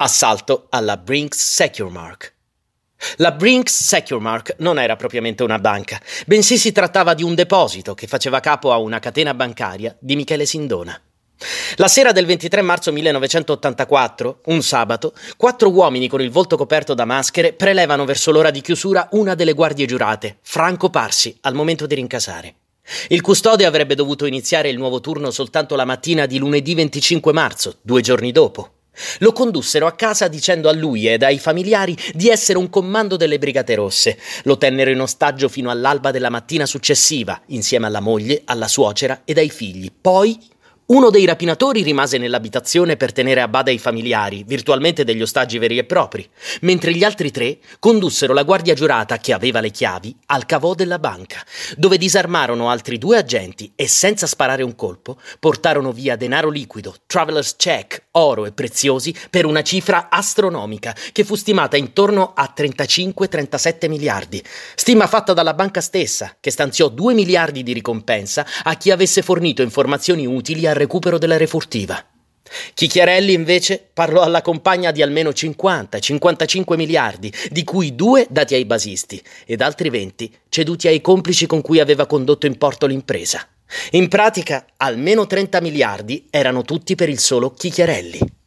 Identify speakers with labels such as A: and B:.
A: Assalto alla Brinks Secure Mark. La Brinks Secure Mark non era propriamente una banca, bensì si trattava di un deposito che faceva capo a una catena bancaria di Michele Sindona. La sera del 23 marzo 1984, un sabato, quattro uomini con il volto coperto da maschere prelevano verso l'ora di chiusura una delle guardie giurate, Franco Parsi, al momento di rincasare. Il custode avrebbe dovuto iniziare il nuovo turno soltanto la mattina di lunedì 25 marzo, due giorni dopo. Lo condussero a casa dicendo a lui ed ai familiari di essere un comando delle Brigate Rosse. Lo tennero in ostaggio fino all'alba della mattina successiva, insieme alla moglie, alla suocera ed ai figli. Poi uno dei rapinatori rimase nell'abitazione per tenere a bada i familiari, virtualmente degli ostaggi veri e propri, mentre gli altri tre condussero la guardia giurata, che aveva le chiavi, al cavò della banca, dove disarmarono altri due agenti e senza sparare un colpo portarono via denaro liquido, traveler's check, oro e preziosi per una cifra astronomica che fu stimata intorno a 35-37 miliardi, stima fatta dalla banca stessa, che stanziò 2 miliardi di ricompensa a chi avesse fornito informazioni utili a recupero della refurtiva. Chichiarelli invece parlò alla compagna di almeno 50-55 miliardi, di cui due dati ai basisti ed altri 20 ceduti ai complici con cui aveva condotto in porto l'impresa. In pratica, almeno 30 miliardi erano tutti per il solo Chichiarelli.